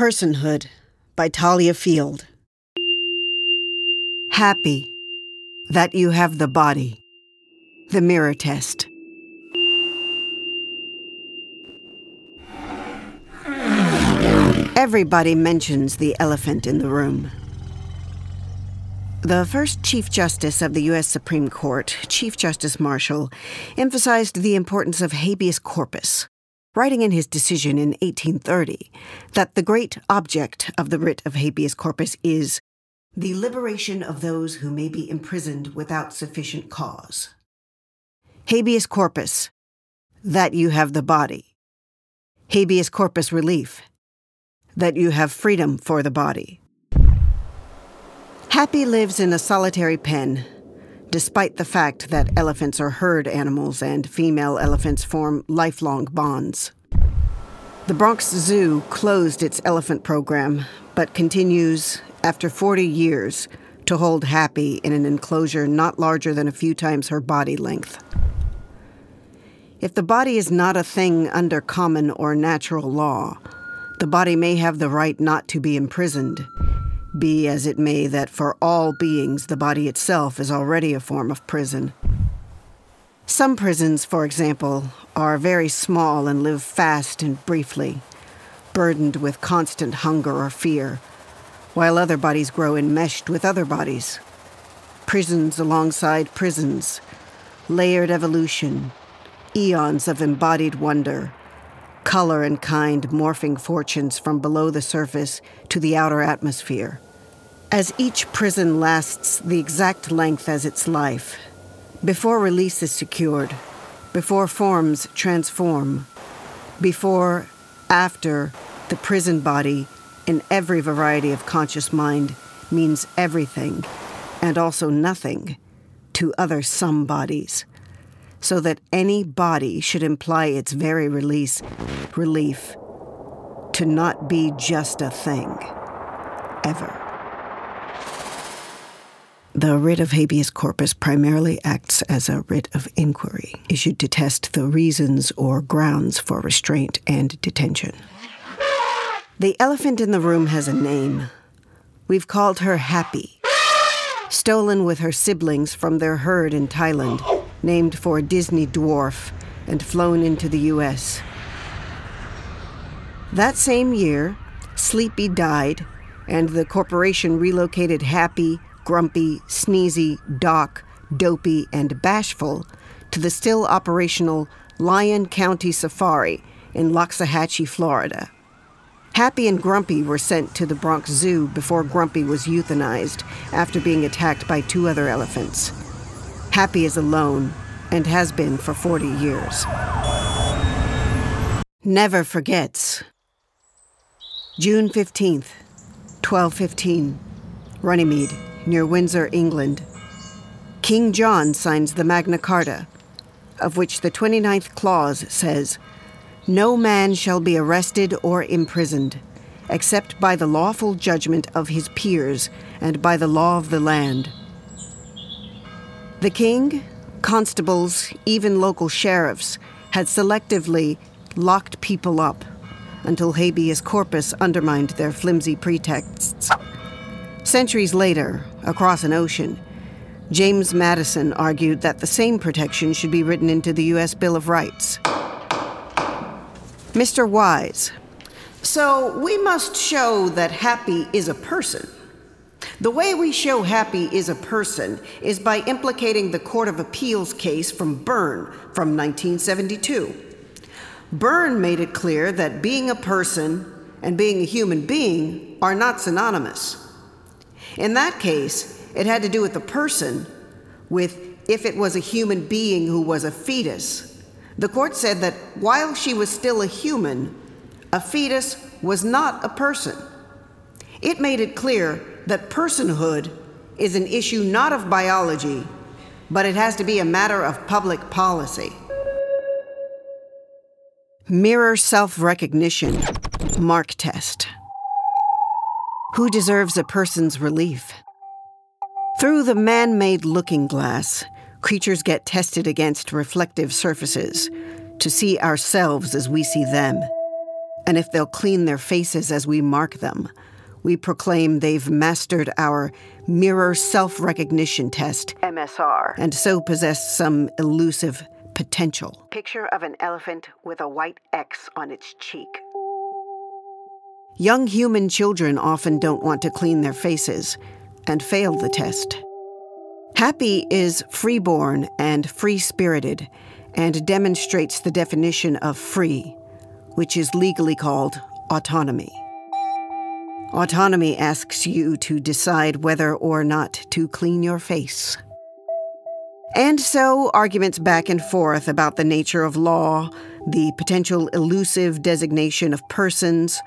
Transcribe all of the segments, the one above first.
Personhood by Thalia Field. Happy that you have the body. The mirror test. Everybody mentions the elephant in the room. The first Chief Justice of the U.S. Supreme Court, Chief Justice Marshall, emphasized the importance of habeas corpus, writing in his decision in 1830 that the great object of the writ of habeas corpus is the liberation of those who may be imprisoned without sufficient cause. Habeas corpus, that you have the body. Habeas corpus relief, that you have freedom for the body. Happy lives in a solitary pen, despite the fact that elephants are herd animals and female elephants form lifelong bonds. The Bronx Zoo closed its elephant program, but continues, after 40 years, to hold Happy in an enclosure not larger than a few times her body length. If the body is not a thing under common or natural law, the body may have the right not to be imprisoned be as it may that for all beings the body itself is already a form of prison. Some prisons, for example, are very small and live fast and briefly, burdened with constant hunger or fear, while other bodies grow enmeshed with other bodies. Prisons alongside prisons, layered evolution, eons of embodied wonder, color and kind morphing fortunes from below the surface to the outer atmosphere. As each prison lasts the exact length as its life, before release is secured, before forms transform, before, after, the prison body in every variety of conscious mind means everything and also nothing to other some bodies so that any body should imply its very release, relief, to not be just a thing, ever. The writ of habeas corpus primarily acts as a writ of inquiry, issued to test the reasons or grounds for restraint and detention. The elephant in the room has a name. We've called her Happy, stolen with her siblings from their herd in Thailand named for a Disney dwarf and flown into the U.S. That same year, Sleepy died, and the corporation relocated Happy, Grumpy, Sneezy, Doc, Dopey, and Bashful to the still operational Lion Country Safari in Loxahatchee, Florida. Happy and Grumpy were sent to the Bronx Zoo before Grumpy was euthanized after being attacked by two other elephants. Happy is alone and has been for 40 years. Never forgets. June 15th, 1215, Runnymede, near Windsor, England. King John signs the Magna Carta, of which the 29th clause says, No man shall be arrested or imprisoned, except by the lawful judgment of his peers and by the law of the land the king, constables, even local sheriffs had selectively locked people up until habeas corpus undermined their flimsy pretexts. Centuries later, across an ocean, James Madison argued that the same protection should be written into the U.S. Bill of Rights. Mr. Wise. So we must show that Happy is a person. The way we show Happy is a person is by implicating the Court of Appeals case from Byrn from 1972. Byrn made it clear that being a person and being a human being are not synonymous. In that case, it had to do with the person, with if it was a human being who was a fetus. The court said that while she was still a human, a fetus was not a person. It made it clear that personhood is an issue not of biology, but it has to be a matter of public policy. Mirror self recognition, mark test. Who deserves a person's relief? Through the man made looking glass, creatures get tested against reflective surfaces to see ourselves as we see them. And if they'll clean their faces as we mark them, we proclaim they've mastered our mirror self recognition test, MSR, and so possess some elusive potential. Picture of an elephant with a white X on its cheek. Young human children often don't want to clean their faces and fail the test. Happy is freeborn and free spirited and demonstrates the definition of free, which is legally called autonomy. Autonomy asks you to decide whether or not to clean your face. And so, arguments back and forth about the nature of law, the potential elusive designation of persons,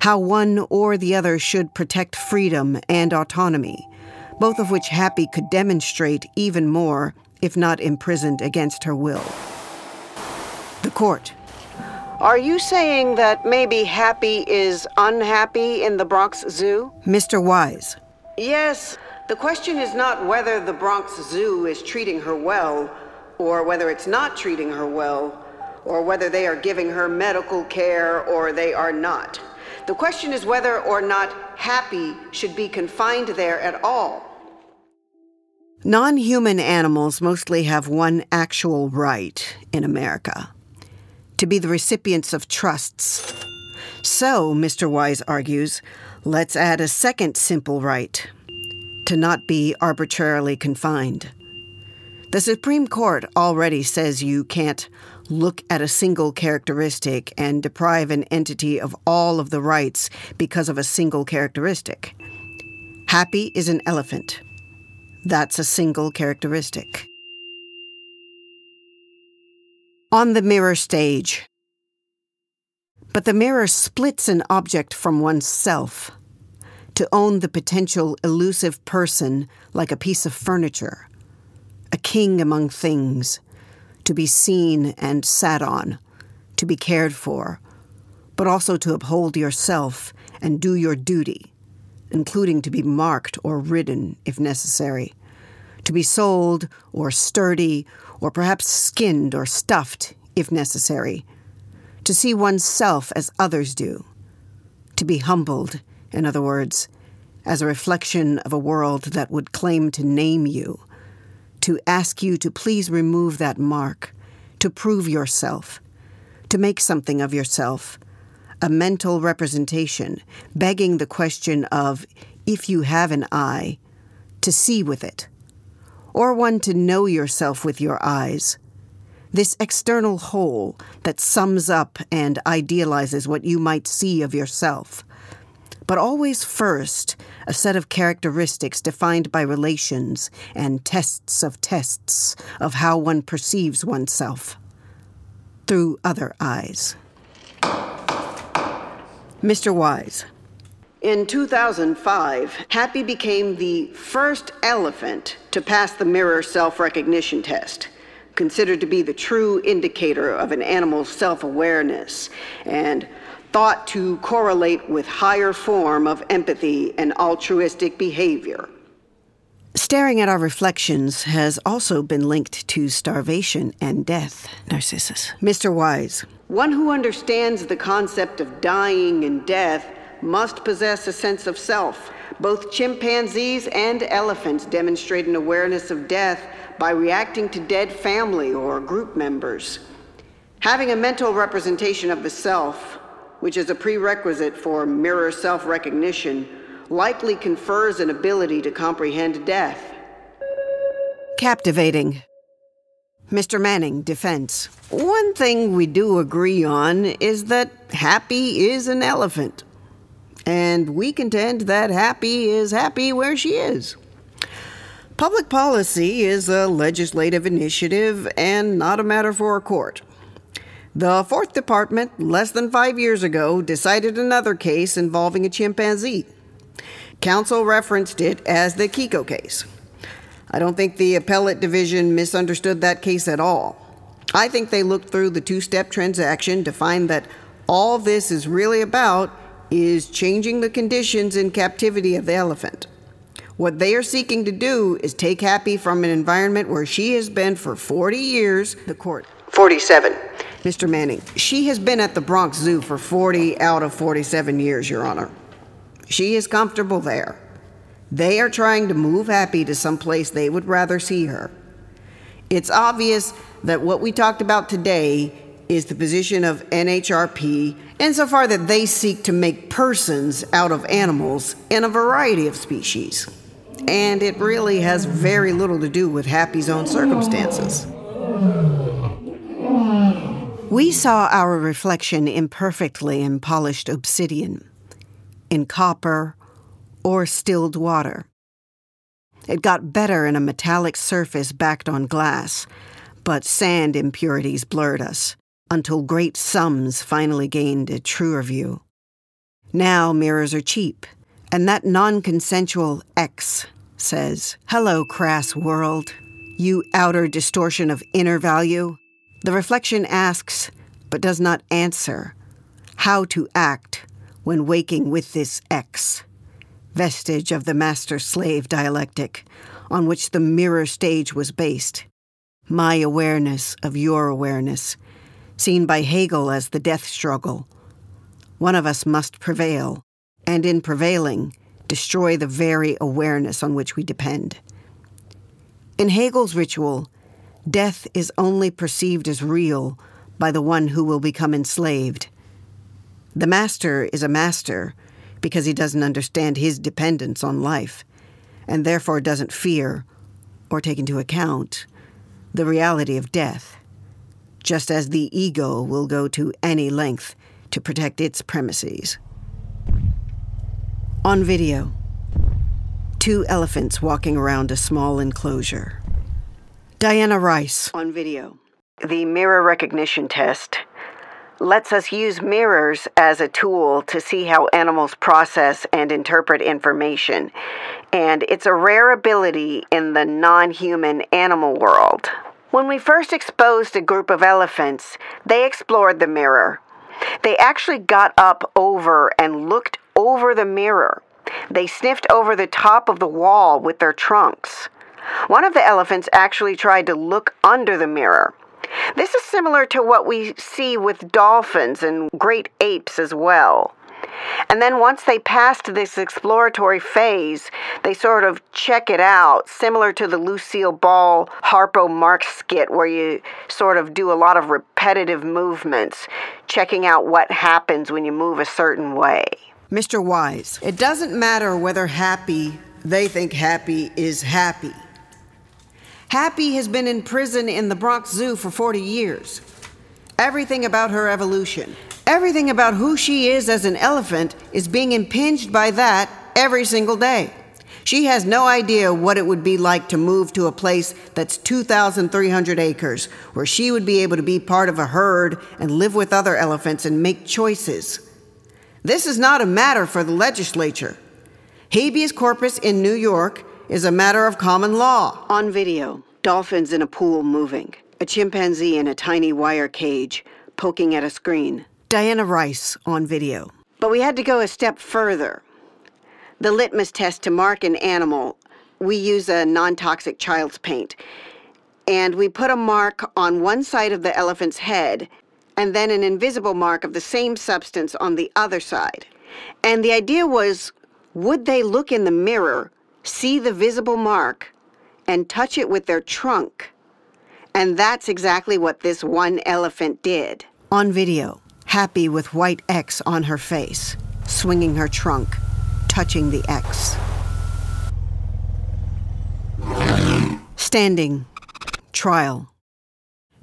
how one or the other should protect freedom and autonomy, both of which Happy could demonstrate even more if not imprisoned against her will. The court. Are you saying that maybe Happy is unhappy in the Bronx Zoo? Mr. Wise. Yes. The question is not whether the Bronx Zoo is treating her well, or whether it's not treating her well, or whether they are giving her medical care or they are not. The question is whether or not Happy should be confined there at all. Non human animals mostly have one actual right in America to be the recipients of trusts. So, Mr. Wise argues, let's add a second simple right to not be arbitrarily confined. The Supreme Court already says you can't look at a single characteristic and deprive an entity of all of the rights because of a single characteristic. Happy is an elephant. That's a single characteristic. On the mirror stage. But the mirror splits an object from oneself to own the potential elusive person like a piece of furniture, a king among things, to be seen and sat on, to be cared for, but also to uphold yourself and do your duty, including to be marked or ridden if necessary, to be sold or sturdy or perhaps skinned or stuffed if necessary, to see oneself as others do, to be humbled in other words, as a reflection of a world that would claim to name you, to ask you to please remove that mark, to prove yourself, to make something of yourself, a mental representation, begging the question of, if you have an eye, to see with it, or one to know yourself with your eyes. This external whole that sums up and idealizes what you might see of yourself but always first a set of characteristics defined by relations and tests of tests of how one perceives oneself through other eyes. Mr. Wise. In 2005, Happy became the first elephant to pass the mirror self recognition test, considered to be the true indicator of an animal's self awareness and thought to correlate with higher form of empathy and altruistic behavior. Staring at our reflections has also been linked to starvation and death, Narcissus. Mr. Wise. One who understands the concept of dying and death must possess a sense of self. Both chimpanzees and elephants demonstrate an awareness of death by reacting to dead family or group members. Having a mental representation of the self which is a prerequisite for mirror self recognition, likely confers an ability to comprehend death. Captivating. Mr. Manning, defense. One thing we do agree on is that Happy is an elephant. And we contend that Happy is happy where she is. Public policy is a legislative initiative and not a matter for a court. The Fourth Department, less than five years ago, decided another case involving a chimpanzee. Counsel referenced it as the Kiko case. I don't think the appellate division misunderstood that case at all. I think they looked through the two step transaction to find that all this is really about is changing the conditions in captivity of the elephant. What they are seeking to do is take Happy from an environment where she has been for 40 years, the court. 47 Mr. Manning, she has been at the Bronx Zoo for 40 out of 47 years, Your Honor. She is comfortable there. They are trying to move Happy to some place they would rather see her. It's obvious that what we talked about today is the position of NHRP insofar that they seek to make persons out of animals in a variety of species. And it really has very little to do with Happy's own circumstances. We saw our reflection imperfectly in polished obsidian, in copper, or stilled water. It got better in a metallic surface backed on glass, but sand impurities blurred us until great sums finally gained a truer view. Now mirrors are cheap, and that non consensual X says, Hello, crass world, you outer distortion of inner value. The reflection asks, but does not answer, how to act when waking with this X, vestige of the master slave dialectic on which the mirror stage was based. My awareness of your awareness seen by Hegel as the death struggle. One of us must prevail, and in prevailing, destroy the very awareness on which we depend. In Hegel's ritual, death is only perceived as real by the one who will become enslaved. The master is a master because he doesn't understand his dependence on life, and therefore doesn't fear or take into account the reality of death just as the ego will go to any length to protect its premises. On video, two elephants walking around a small enclosure. Diana Reiss. On video, the mirror recognition test lets us use mirrors as a tool to see how animals process and interpret information. And it's a rare ability in the non human animal world. When we first exposed a group of elephants, they explored the mirror. They actually got up over and looked over the mirror. They sniffed over the top of the wall with their trunks. One of the elephants actually tried to look under the mirror. This is similar to what we see with dolphins and great apes as well. And then once they passed this exploratory phase, they sort of check it out, similar to the Lucille Ball Harpo Marx skit, where you sort of do a lot of repetitive movements, checking out what happens when you move a certain way. Mr. Wise, it doesn't matter whether happy, they think happy is happy. Happy has been in prison in the Bronx Zoo for 40 years. Everything about her evolution, Everything about who she is as an elephant is being impinged by that every single day. She has no idea what it would be like to move to a place that's 2,300 acres, where she would be able to be part of a herd and live with other elephants and make choices. This is not a matter for the legislature. Habeas corpus in New York is a matter of common law. On video, dolphins in a pool moving, a chimpanzee in a tiny wire cage poking at a screen. Diana Reiss on video. But we had to go a step further. The litmus test to mark an animal, we use a non toxic child's paint. And we put a mark on one side of the elephant's head and then an invisible mark of the same substance on the other side. And the idea was would they look in the mirror, see the visible mark, and touch it with their trunk? And that's exactly what this one elephant did. On video happy with white X on her face, swinging her trunk, touching the X. Standing. Trial.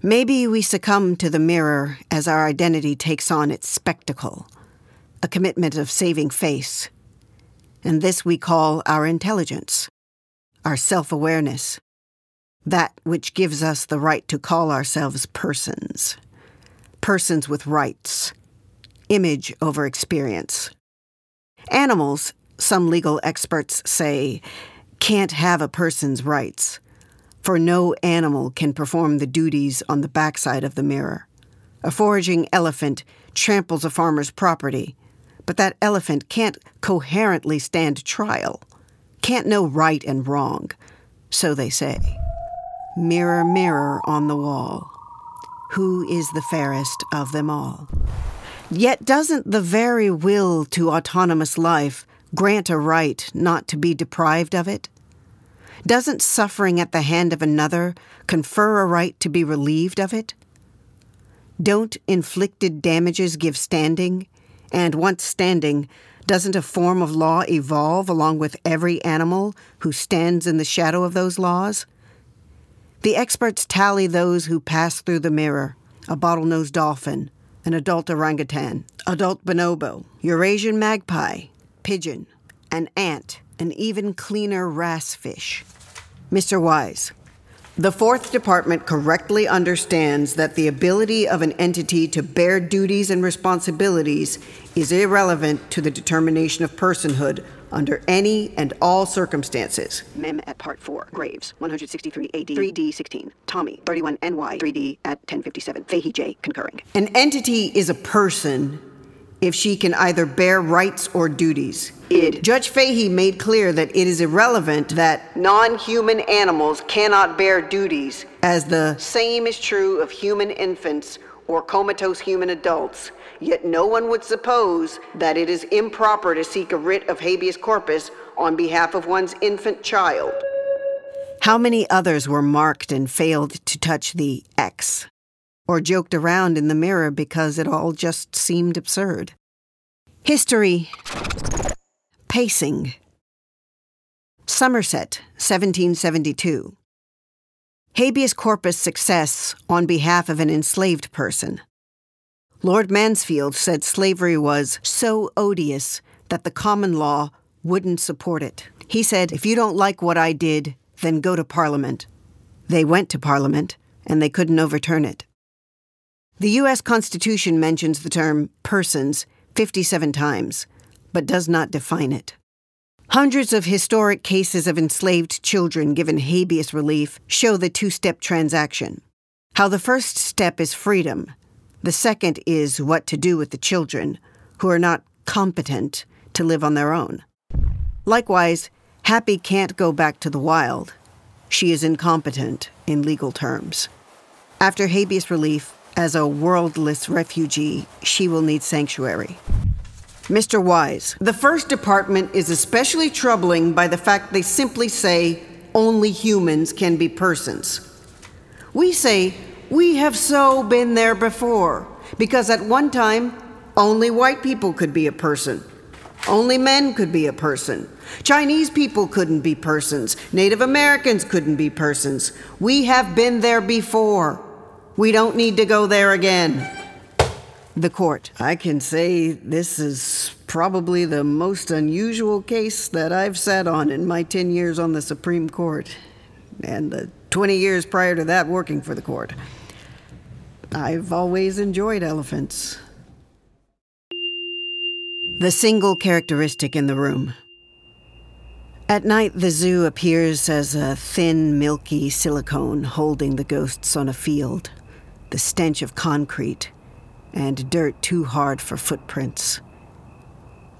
Maybe we succumb to the mirror as our identity takes on its spectacle, a commitment of saving face. And this we call our intelligence, our self awareness, that which gives us the right to call ourselves persons persons with rights, image over experience. Animals, some legal experts say, can't have a person's rights, for no animal can perform the duties on the backside of the mirror. A foraging elephant tramples a farmer's property, but that elephant can't coherently stand trial, can't know right and wrong, so they say. Mirror, mirror on the wall who is the fairest of them all. Yet doesn't the very will to autonomous life grant a right not to be deprived of it? Doesn't suffering at the hand of another confer a right to be relieved of it? Don't inflicted damages give standing? And once standing, doesn't a form of law evolve along with every animal who stands in the shadow of those laws? The experts tally those who pass through the mirror a bottlenose dolphin, an adult orangutan, adult bonobo, Eurasian magpie, pigeon, an ant, an even cleaner wrasse fish. Mr. Wise, the Fourth Department correctly understands that the ability of an entity to bear duties and responsibilities is irrelevant to the determination of personhood under any and all circumstances. Mem at Part 4. Graves, 163 AD, 3D 16. Tommy, 31 NY, 3D at 1057. Fahey J. Concurring. An entity is a person if she can either bear rights or duties. Id. Judge Fahey made clear that it is irrelevant that, Non human animals cannot bear duties. as the Same is true of human infants or comatose human adults. Yet no one would suppose that it is improper to seek a writ of habeas corpus on behalf of one's infant child. how many others were marked and failed to touch the X, or joked around in the mirror because it all just seemed absurd. History Pacing Somerset, 1772. Habeas corpus success on behalf of an enslaved person. Lord Mansfield said slavery was so odious that the common law wouldn't support it. He said, If you don't like what I did, then go to Parliament. They went to Parliament, and they couldn't overturn it. The U.S. Constitution mentions the term persons 57 times, but does not define it. Hundreds of historic cases of enslaved children given habeas relief show the two step transaction. How the first step is freedom, the second is what to do with the children who are not competent to live on their own. Likewise, Happy can't go back to the wild. She is incompetent in legal terms. After habeas relief, as a worldless refugee, she will need sanctuary. Mr. Wise, the first department is especially troubling by the fact they simply say only humans can be persons. We say we have so been there before, because at one time, only white people could be a person. Only men could be a person. Chinese people couldn't be persons. Native Americans couldn't be persons. We have been there before. We don't need to go there again. The court. I can say this is probably the most unusual case that I've sat on in my 10 years on the Supreme Court, and the 20 years prior to that working for the court. I've always enjoyed elephants. The single characteristic in the room. At night, the zoo appears as a thin, milky silicone holding the ghosts on a field, the stench of concrete, and dirt too hard for footprints.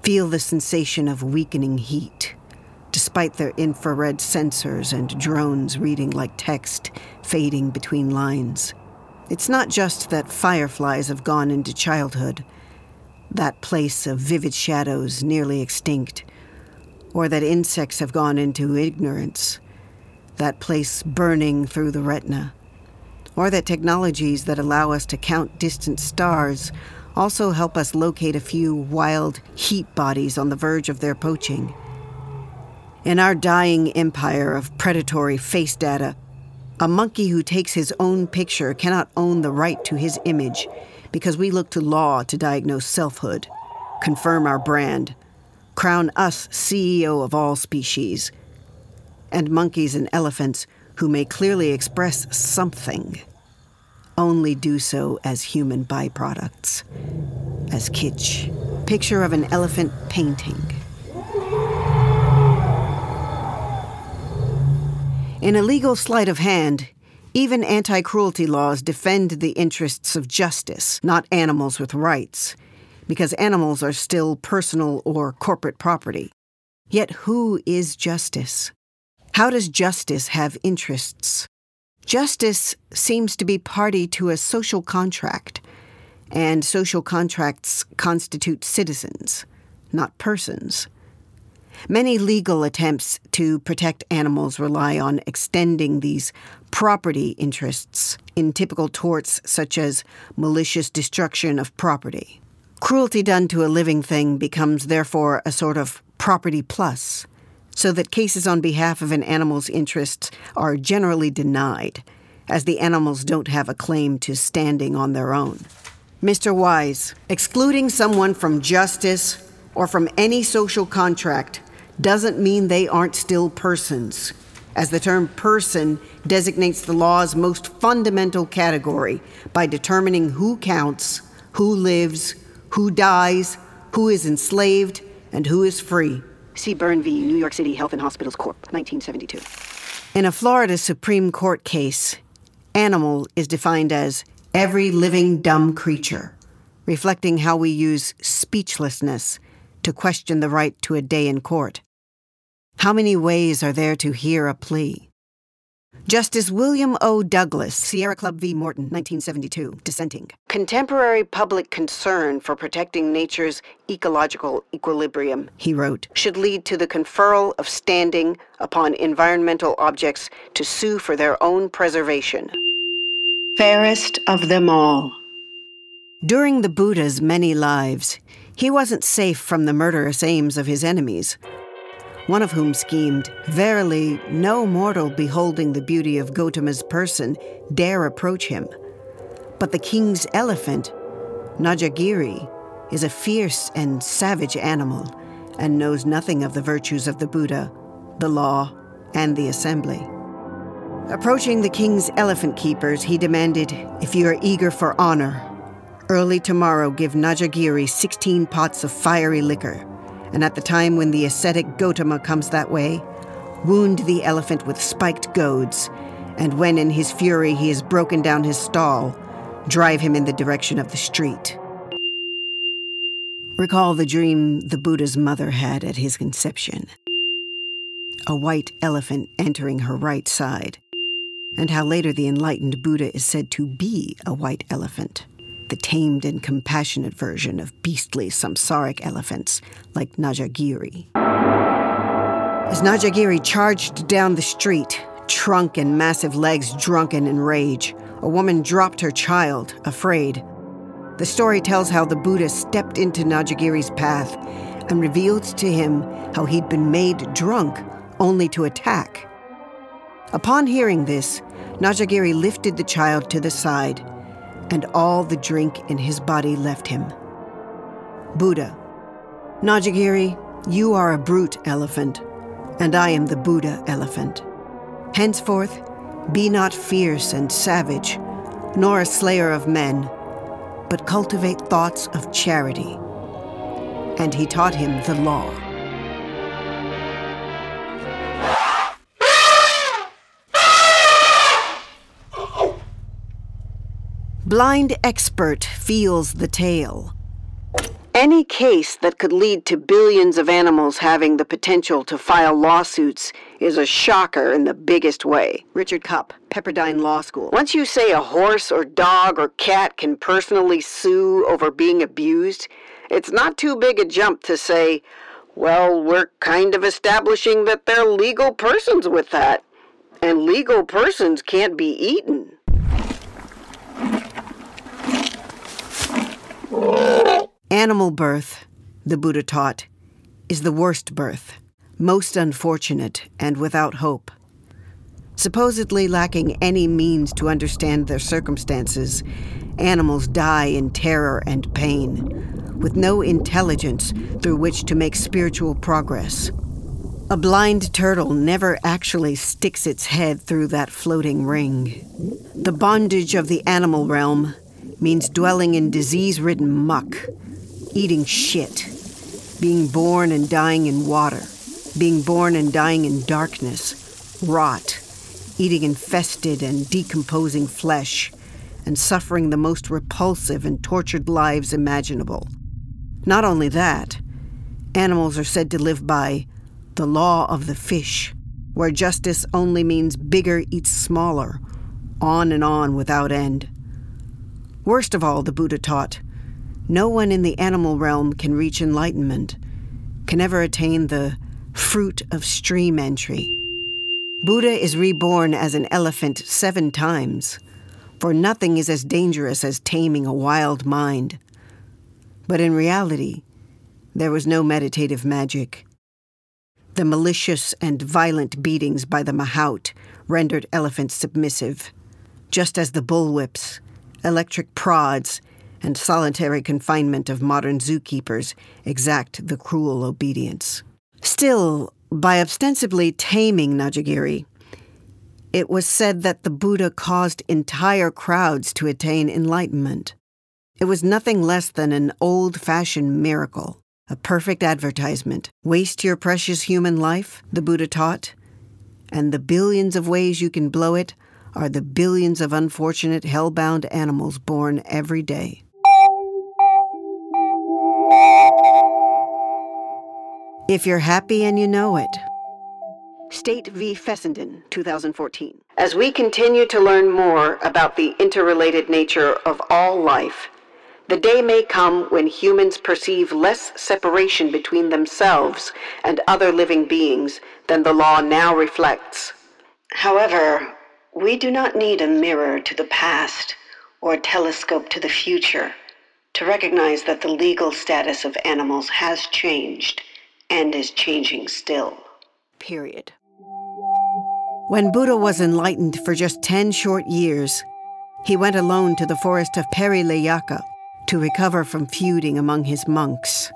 Feel the sensation of weakening heat, despite their infrared sensors and drones reading like text, fading between lines. It's not just that fireflies have gone into childhood, that place of vivid shadows nearly extinct, or that insects have gone into ignorance, that place burning through the retina, or that technologies that allow us to count distant stars also help us locate a few wild heat bodies on the verge of their poaching. In our dying empire of predatory face data, a monkey who takes his own picture cannot own the right to his image because we look to law to diagnose selfhood, confirm our brand, crown us CEO of all species, and monkeys and elephants who may clearly express something only do so as human byproducts, as kitsch. Picture of an elephant painting. In a legal sleight of hand, even anti cruelty laws defend the interests of justice, not animals with rights, because animals are still personal or corporate property. Yet who is justice? How does justice have interests? Justice seems to be party to a social contract, and social contracts constitute citizens, not persons. Many legal attempts to protect animals rely on extending these property interests in typical torts such as malicious destruction of property. Cruelty done to a living thing becomes therefore a sort of property plus, so that cases on behalf of an animal's interests are generally denied, as the animals don't have a claim to standing on their own. Mr. Wise, excluding someone from justice or from any social contract doesn't mean they aren't still persons, as the term person designates the law's most fundamental category by determining who counts, who lives, who dies, who is enslaved, and who is free. See Byrn v. New York City Health and Hospitals Corp., 1972. In a Florida Supreme Court case, animal is defined as every living dumb creature, reflecting how we use speechlessness to question the right to a day in court. How many ways are there to hear a plea? Justice William O. Douglas, Sierra Club v. Morton, 1972, dissenting. Contemporary public concern for protecting nature's ecological equilibrium, he wrote, should lead to the conferral of standing upon environmental objects to sue for their own preservation. Fairest of them all. During the Buddha's many lives, he wasn't safe from the murderous aims of his enemies one of whom schemed, Verily, no mortal beholding the beauty of Gotama's person dare approach him. But the king's elephant, Najagiri, is a fierce and savage animal and knows nothing of the virtues of the Buddha, the law, and the assembly. Approaching the king's elephant keepers, he demanded, If you are eager for honor, early tomorrow give Najagiri 16 pots of fiery liquor and at the time when the ascetic Gotama comes that way, wound the elephant with spiked goads, and when in his fury he has broken down his stall, drive him in the direction of the street. Recall the dream the Buddha's mother had at his conception a white elephant entering her right side, and how later the enlightened Buddha is said to be a white elephant the tamed and compassionate version of beastly samsaric elephants like Najagiri. As Najagiri charged down the street, trunk and massive legs drunken in rage, a woman dropped her child, afraid. The story tells how the Buddha stepped into Najagiri's path and revealed to him how he'd been made drunk only to attack. Upon hearing this, Najagiri lifted the child to the side and all the drink in his body left him. Buddha. Najagiri, you are a brute elephant, and I am the Buddha elephant. Henceforth, be not fierce and savage, nor a slayer of men, but cultivate thoughts of charity. And he taught him the law. Blind expert feels the tale. Any case that could lead to billions of animals having the potential to file lawsuits is a shocker in the biggest way. Richard Cupp, Pepperdine Law School. Once you say a horse or dog or cat can personally sue over being abused, it's not too big a jump to say, well, we're kind of establishing that they're legal persons with that. And legal persons can't be eaten. Animal birth, the Buddha taught, is the worst birth, most unfortunate and without hope. Supposedly lacking any means to understand their circumstances, animals die in terror and pain, with no intelligence through which to make spiritual progress. A blind turtle never actually sticks its head through that floating ring. The bondage of the animal realm means dwelling in disease ridden muck, eating shit, being born and dying in water, being born and dying in darkness, rot, eating infested and decomposing flesh, and suffering the most repulsive and tortured lives imaginable. Not only that, animals are said to live by the law of the fish, where justice only means bigger eats smaller, on and on without end. Worst of all, the Buddha taught, no one in the animal realm can reach enlightenment, can ever attain the fruit of stream entry. Buddha is reborn as an elephant seven times, for nothing is as dangerous as taming a wild mind. But in reality, there was no meditative magic. The malicious and violent beatings by the mahout rendered elephants submissive, just as the bullwhips, electric prods, and solitary confinement of modern zookeepers exact the cruel obedience. Still, by ostensibly taming Najagiri, it was said that the Buddha caused entire crowds to attain enlightenment. It was nothing less than an old fashioned miracle, a perfect advertisement. Waste your precious human life, the Buddha taught, and the billions of ways you can blow it are the billions of unfortunate hell-bound animals born every day. If you're happy and you know it. State v. Fessenden, 2014. As we continue to learn more about the interrelated nature of all life, the day may come when humans perceive less separation between themselves and other living beings than the law now reflects. However, we do not need a mirror to the past or a telescope to the future to recognize that the legal status of animals has changed and is changing still. Period. When Buddha was enlightened for just 10 short years, he went alone to the forest of Perilayaka to recover from feuding among his monks.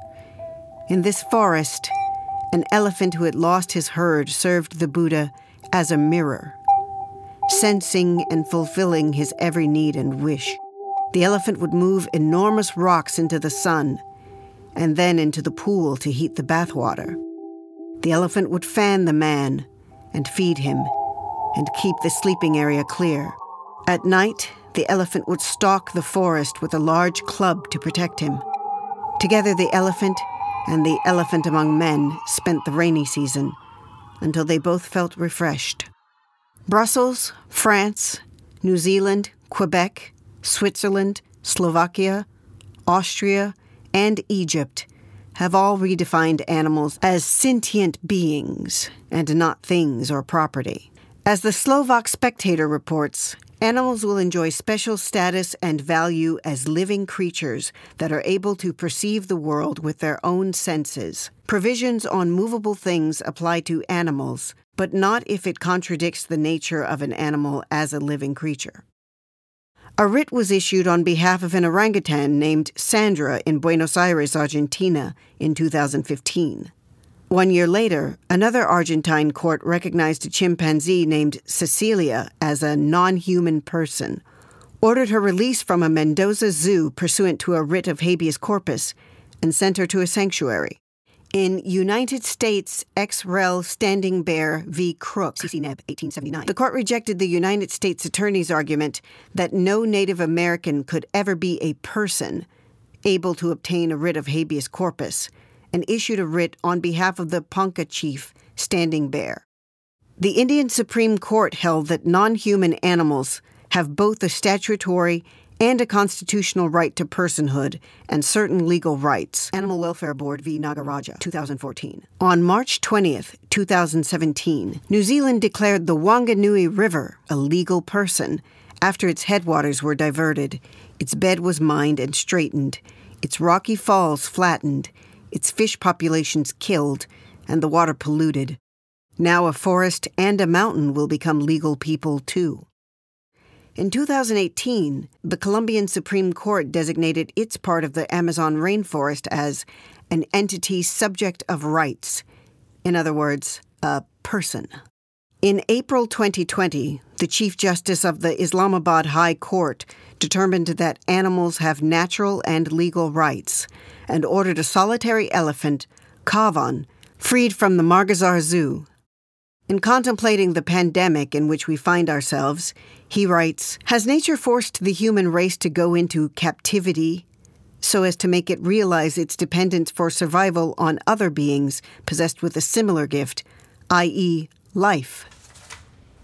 In this forest, an elephant who had lost his herd served the Buddha as a mirror, sensing and fulfilling his every need and wish. The elephant would move enormous rocks into the sun and then into the pool to heat the bathwater. The elephant would fan the man and feed him and keep the sleeping area clear. At night, the elephant would stalk the forest with a large club to protect him. Together, the elephant and the elephant among men spent the rainy season until they both felt refreshed. Brussels, France, New Zealand, Quebec, Switzerland, Slovakia, Austria, and Egypt have all redefined animals as sentient beings and not things or property. As the Slovak Spectator reports, animals will enjoy special status and value as living creatures that are able to perceive the world with their own senses. Provisions on movable things apply to animals, but not if it contradicts the nature of an animal as a living creature. A writ was issued on behalf of an orangutan named Sandra in Buenos Aires, Argentina, in 2015. One year later, another Argentine court recognized a chimpanzee named Cecilia as a non human person, ordered her release from a Mendoza zoo pursuant to a writ of habeas corpus, and sent her to a sanctuary. In United States ex rel Standing Bear v. Crook, CCNeb 1879, the court rejected the United States Attorney's argument that no Native American could ever be a person able to obtain a writ of habeas corpus and issued a writ on behalf of the Ponca chief, Standing Bear. The Indian Supreme Court held that non human animals have both a statutory and a constitutional right to personhood and certain legal rights. Animal Welfare Board v. Nagaraja, 2014. On March 20th, 2017, New Zealand declared the Wanganui River a legal person after its headwaters were diverted, its bed was mined and straightened, its rocky falls flattened, its fish populations killed, and the water polluted. Now a forest and a mountain will become legal people too. In 2018, the Colombian Supreme Court designated its part of the Amazon rainforest as an entity subject of rights. In other words, a person. In April 2020, the Chief Justice of the Islamabad High Court determined that animals have natural and legal rights and ordered a solitary elephant, Kaavan, freed from the Marghazar Zoo. In contemplating the pandemic in which we find ourselves, he writes Has nature forced the human race to go into captivity so as to make it realize its dependence for survival on other beings possessed with a similar gift, i.e., life?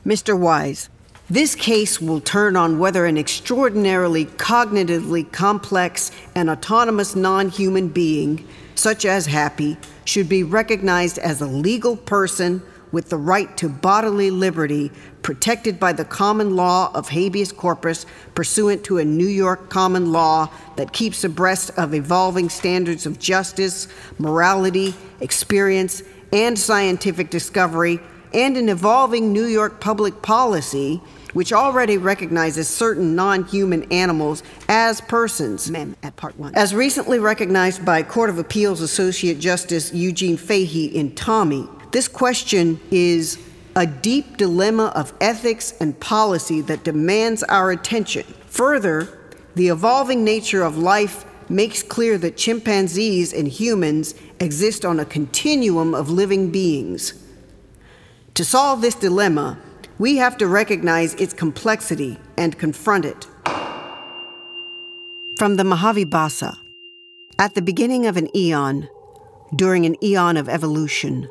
Mr. Wise, This case will turn on whether an extraordinarily cognitively complex and autonomous non human being, such as Happy, should be recognized as a legal person with the right to bodily liberty protected by the common law of habeas corpus pursuant to a New York common law that keeps abreast of evolving standards of justice, morality, experience, and scientific discovery, and an evolving New York public policy which already recognizes certain non human animals as persons. Mem at part one. As recently recognized by Court of Appeals Associate Justice Eugene Fahey in Tommy, this question is a deep dilemma of ethics and policy that demands our attention. Further, the evolving nature of life makes clear that chimpanzees and humans exist on a continuum of living beings. To solve this dilemma, we have to recognize its complexity and confront it. From the Mahavibhasa At the beginning of an eon, during an eon of evolution,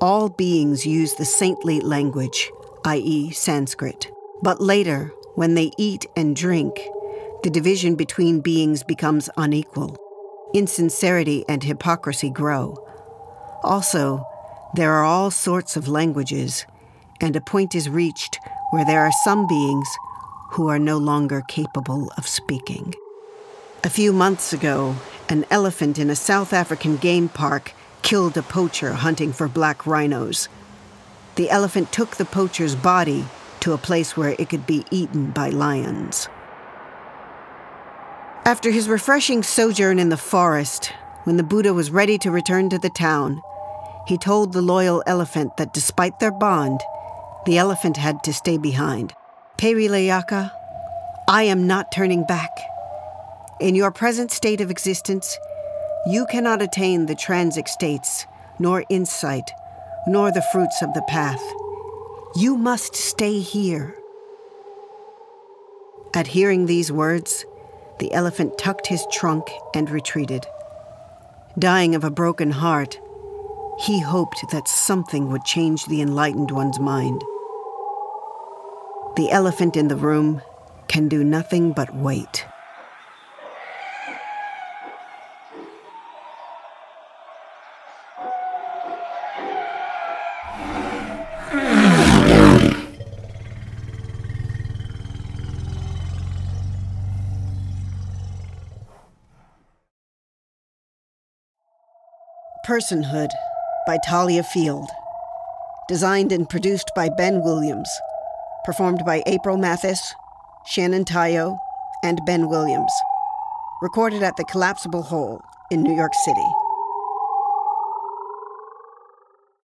all beings use the saintly language, i.e., Sanskrit. But later, when they eat and drink, the division between beings becomes unequal. Insincerity and hypocrisy grow. Also, there are all sorts of languages, and a point is reached where there are some beings who are no longer capable of speaking. A few months ago, an elephant in a South African game park killed a poacher hunting for black rhinos. The elephant took the poacher's body to a place where it could be eaten by lions. After his refreshing sojourn in the forest, when the Buddha was ready to return to the town, he told the loyal elephant that despite their bond, the elephant had to stay behind. Perilayaka, I am not turning back. In your present state of existence, you cannot attain the transic states, nor insight, nor the fruits of the path. You must stay here. At hearing these words, the elephant tucked his trunk and retreated. Dying of a broken heart, he hoped that something would change the enlightened one's mind. The elephant in the room can do nothing but wait. Personhood by Thalia Field. Designed and produced by Ben Williams. Performed by April Matthis, Shannon Tyo, and Ben Williams. Recorded at the Collapsable Hole in New York City.